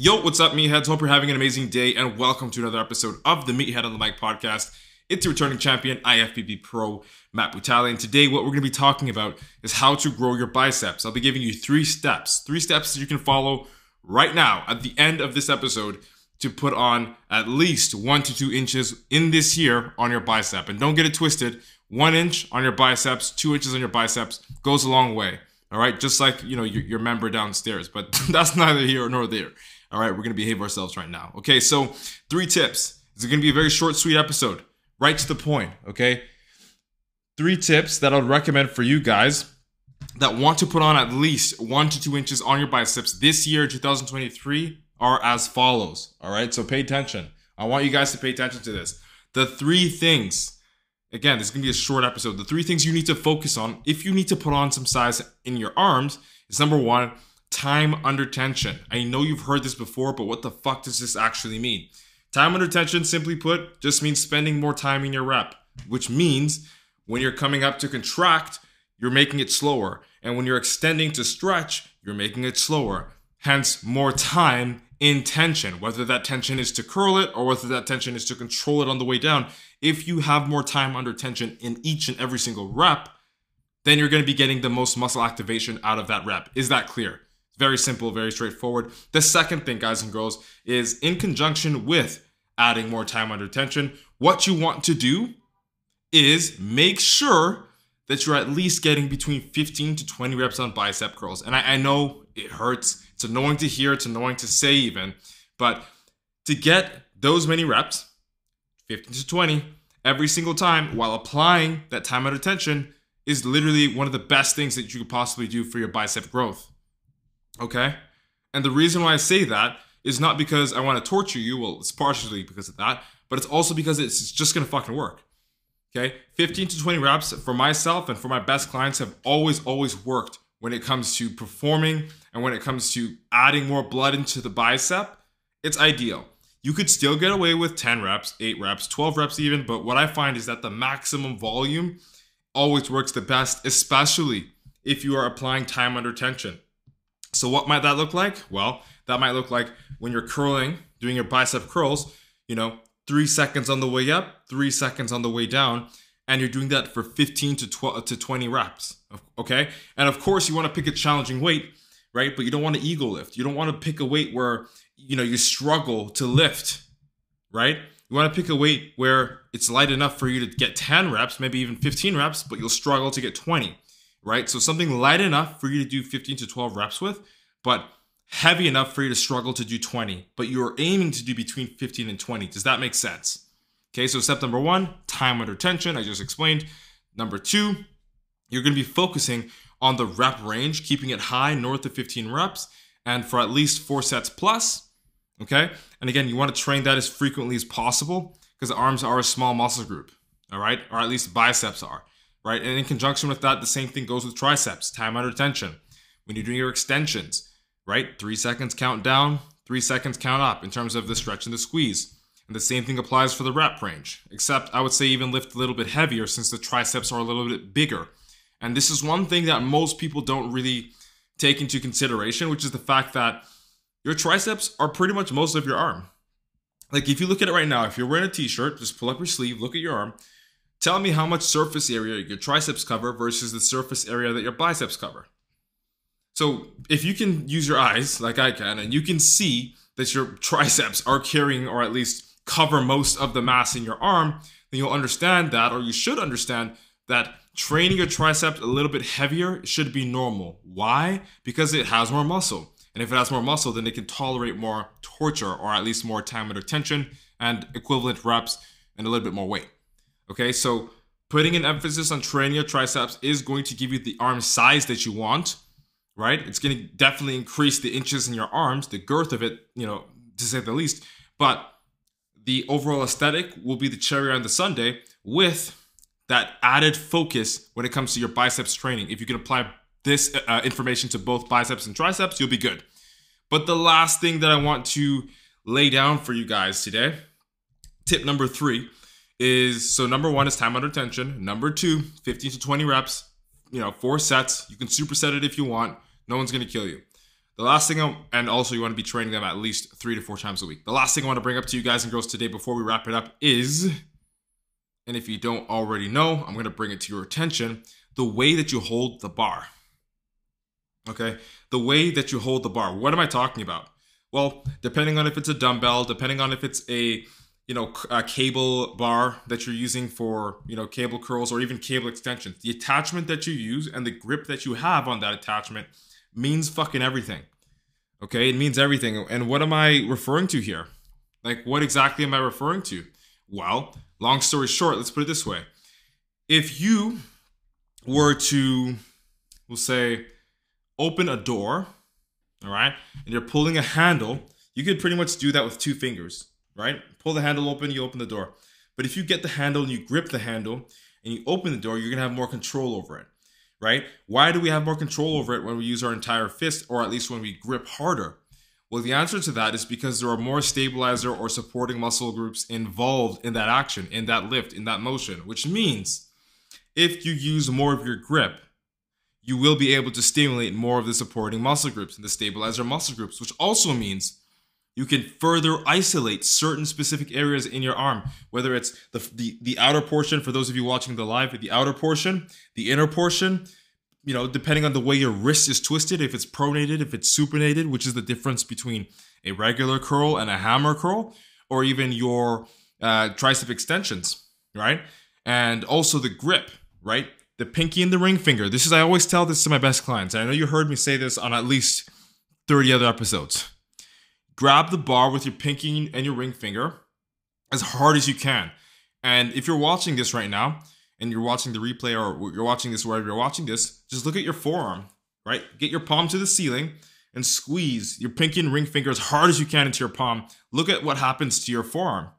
Yo, what's up, meatheads? Hope you're having an amazing day, and welcome to another episode of the Meathead on the Mic podcast. It's a returning champion, IFBB Pro Matt Butale, and today what we're going to be talking about is how to grow your biceps. I'll be giving you three steps, three steps that you can follow right now at the end of this episode to put on at least one to two inches in this year on your bicep. And don't get it twisted, one inch on your biceps, two inches on your biceps goes a long way. All right, just like you know your, your member downstairs, but that's neither here nor there. All right, we're to behave ourselves right now. Okay, so three tips. It's to be a very short, sweet episode, right to the point. Okay, three tips that I would recommend for you guys that want to put on at least one to two inches on your biceps this year, 2023, are as follows. All right, so pay attention. I want you guys to pay attention to this. The three things, again, this is gonna be a short episode. The three things you need to focus on if you need to put on some size in your arms is number one, time under tension. I know you've heard this before, but what the fuck does this actually mean? Time under tension, simply put, just means spending more time in your rep, which means when you're coming up to contract, you're making it slower. And when you're extending to stretch, you're making it slower. Hence, more time in tension, whether that tension is to curl it or whether that tension is to control it on the way down. If you have more time under tension in each and every single rep, then you're going to be getting the most muscle activation out of that rep. Is that clear? Very simple, very straightforward. The second thing, guys and girls, is in conjunction with adding more time under tension, what you want to do is make sure that you're at least getting between 15 to 20 reps on bicep curls. And I, I know it hurts. It's annoying to hear, it's annoying to say even, but to get those many reps, 15 to 20, every single time while applying that time under tension is literally one of the best things that you could possibly do for your bicep growth. Okay? And the reason why I say that is not because I want to torture you. Well, it's partially because of that, but it's also because it's just going to fucking work. Okay? 15 to 20 reps for myself and for my best clients have always, always worked when it comes to performing and when it comes to adding more blood into the bicep. It's ideal. You could still get away with 10 reps, 8 reps, 12 reps even, but what I find is that the maximum volume always works the best, especially if you are applying time under tension. So what might that look like? Well, that might look like when you're curling, doing your bicep curls, you know, three seconds on the way up, three seconds on the way down, and you're doing that for 15 to 12 to 20 reps. Okay. And of course, you want to pick a challenging weight, right? But you don't want to ego lift. You don't want to pick a weight where, you know, you struggle to lift, right? You want to pick a weight where it's light enough for you to get 10 reps, maybe even 15 reps, but you'll struggle to get 20 right? So something light enough for you to do 15 to 12 reps with, but heavy enough for you to struggle to do 20, but you're aiming to do between 15 and 20. Does that make sense? Okay, so step number one, time under tension, I just explained. Number two, you're gonna be focusing on the rep range, keeping it high, north of 15 reps, and for at least four sets plus. Okay, and again, you wanna train that as frequently as possible because arms are a small muscle group, all right, or at least biceps are right? And in conjunction with that, the same thing goes with triceps, time under tension. When you're doing your extensions, right? Three seconds count down, three seconds count up in terms of the stretch and the squeeze. And the same thing applies for the rep range, except I would say even lift a little bit heavier since the triceps are a little bit bigger. And this is one thing that most people don't really take into consideration, which is the fact that your triceps are pretty much most of your arm. Like if you look at it right now, if you're wearing a t-shirt, just pull up your sleeve, look at your arm, Tell me how much surface area your triceps cover versus the surface area that your biceps cover. So if you can use your eyes like I can and you can see that your triceps are carrying or at least cover most of the mass in your arm, then you'll understand that or you should understand that training your triceps a little bit heavier should be normal. Why? Because it has more muscle. And if it has more muscle, then it can tolerate more torture or at least more time under tension and equivalent reps and a little bit more weight. Okay, so putting an emphasis on training your triceps is going to give you the arm size that you want, right? It's going to definitely increase the inches in your arms, the girth of it, you know, to say the least. But the overall aesthetic will be the cherry on the sundae with that added focus when it comes to your biceps training. If you can apply this uh, information to both biceps and triceps, you'll be good. But the last thing that I want to lay down for you guys today, tip number three, is so number one is time under tension. Number two, 15 to 20 reps, you know, four sets. You can superset it if you want. No one's going to kill you. The last thing, I'm, and also you want to be training them at least three to four times a week. The last thing I want to bring up to you guys and girls today before we wrap it up is, and if you don't already know, I'm going to bring it to your attention the way that you hold the bar. Okay, the way that you hold the bar. What am I talking about? Well, depending on if it's a dumbbell, depending on if it's a you know a uh, cable bar that you're using for you know cable curls or even cable extensions, the attachment that you use and the grip that you have on that attachment means fucking everything. Okay, it means everything. And what am I referring to here? Like, what exactly am I referring to? Well, long story short, let's put it this way: if you were to, we'll say open a door, all right, and you're pulling a handle, you could pretty much do that with two fingers, right? Pull the handle open, you open the door. But if you get the handle and you grip the handle and you open the door, you're gonna have more control over it, right? Why do we have more control over it when we use our entire fist, or at least when we grip harder? Well, the answer to that is because there are more stabilizer or supporting muscle groups involved in that action, in that lift, in that motion, which means if you use more of your grip, you will be able to stimulate more of the supporting muscle groups and the stabilizer muscle groups, which also means you can further isolate certain specific areas in your arm, whether it's the, the, the outer portion, for those of you watching the live, the outer portion, the inner portion, you know, depending on the way your wrist is twisted, if it's pronated, if it's supinated, which is the difference between a regular curl and a hammer curl, or even your uh, tricep extensions, right? And also the grip, right? the pinky and the ring finger. This is, I always tell this to my best clients. I know you heard me say this on at least 30 other episodes. Grab the bar with your pinky and your ring finger as hard as you can. And if you're watching this right now and you're watching the replay or you're watching this wherever you're watching this, just look at your forearm, right? Get your palm to the ceiling and squeeze your pinky and ring finger as hard as you can into your palm. Look at what happens to your forearm.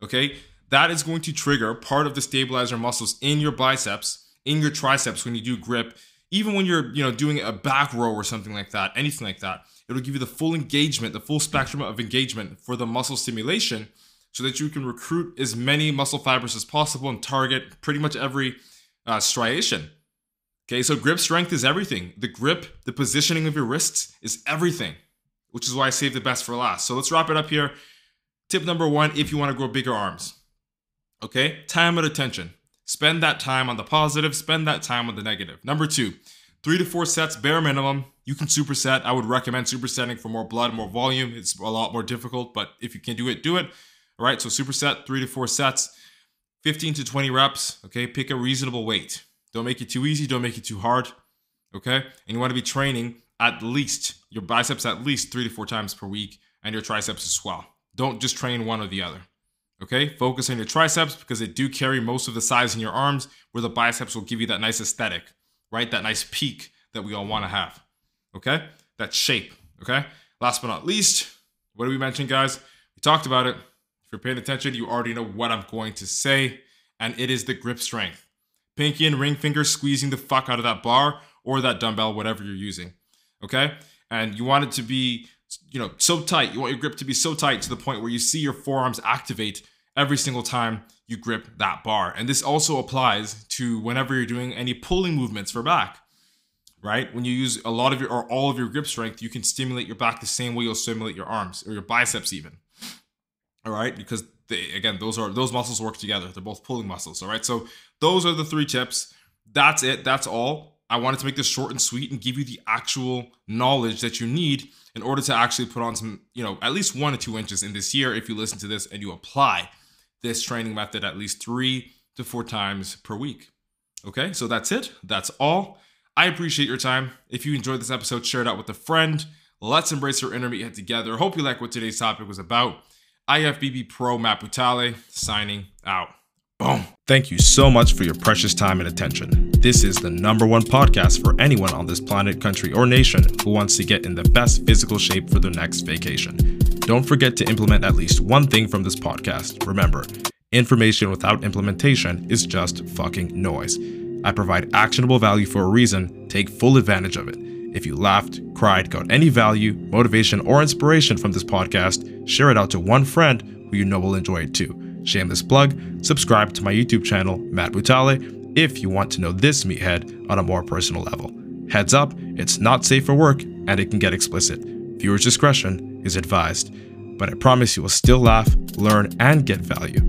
Okay? That is going to trigger part of the stabilizer muscles in your biceps in your triceps when you do grip, even when you're, you know, doing a back row or something like that, anything like that. It'll give you the full engagement, the full spectrum of engagement for the muscle stimulation so that you can recruit as many muscle fibers as possible and target pretty much every uh, striation. Okay, so grip strength is everything. The grip, the positioning of your wrists is everything, which is why I save the best for last. So let's wrap it up here. Tip number one if you want to grow bigger arms. Okay, time under tension. Spend that time on the positive, spend that time on the negative. Number two, three to four sets, bare minimum. You can superset. I would recommend supersetting for more blood, more volume. It's a lot more difficult, but if you can do it, do it. All right, so superset, three to four sets, 15 to 20 reps. Okay, pick a reasonable weight. Don't make it too easy, don't make it too hard. Okay, and you want to be training at least your biceps at least three to four times per week and your triceps as well. Don't just train one or the other. Okay, focus on your triceps because they do carry most of the size in your arms, where the biceps will give you that nice aesthetic, right? That nice peak that we all want to have. Okay, that shape. Okay, last but not least, what did we mention, guys? We talked about it. If you're paying attention, you already know what I'm going to say, and it is the grip strength. Pinky and ring finger squeezing the fuck out of that bar or that dumbbell, whatever you're using. Okay, and you want it to be you know so tight you want your grip to be so tight to the point where you see your forearms activate every single time you grip that bar. And this also applies to whenever you're doing any pulling movements for back, right? When you use a lot of your or all of your grip strength, you can stimulate your back the same way you'll stimulate your arms or your biceps even. All right, because they again, those are those muscles work together. They're both pulling muscles, all right? So those are the three tips. That's it. That's all. I wanted to make this short and sweet and give you the actual knowledge that you need in order to actually put on some, you know, at least one or two inches in this year if you listen to this and you apply this training method at least three to four times per week. Okay, so that's it. That's all. I appreciate your time. If you enjoyed this episode, share it out with a friend. Let's embrace our inner together. Hope you like what today's topic was about. IFBB Pro Matt Butale signing out. Boom. Thank you so much for your precious time and attention. This is the number one podcast for anyone on this planet, country, or nation who wants to get in the best physical shape for their next vacation. Don't forget to implement at least one thing from this podcast. Remember, information without implementation is just fucking noise. I provide actionable value for a reason. Take full advantage of it. If you laughed, cried, got any value, motivation, or inspiration from this podcast, share it out to one friend who you know will enjoy it too. Shameless plug, subscribe to my YouTube channel, Matt Butale, if you want to know this meathead on a more personal level. Heads up, it's not safe for work and it can get explicit. Viewer's discretion is advised, but I promise you will still laugh, learn, and get value.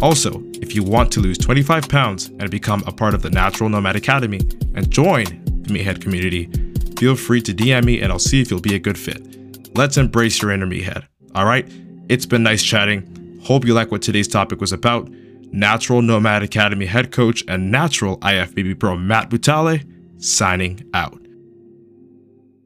Also, if you want to lose 25 pounds and become a part of the Natural Nomad Academy and join the Meathead community, feel free to DM me and I'll see if you'll be a good fit. Let's embrace your inner meathead. All right? It's been nice chatting. Hope you like what today's topic was about. Natural Nomad Academy head coach and natural IFBB pro Matt Butale signing out.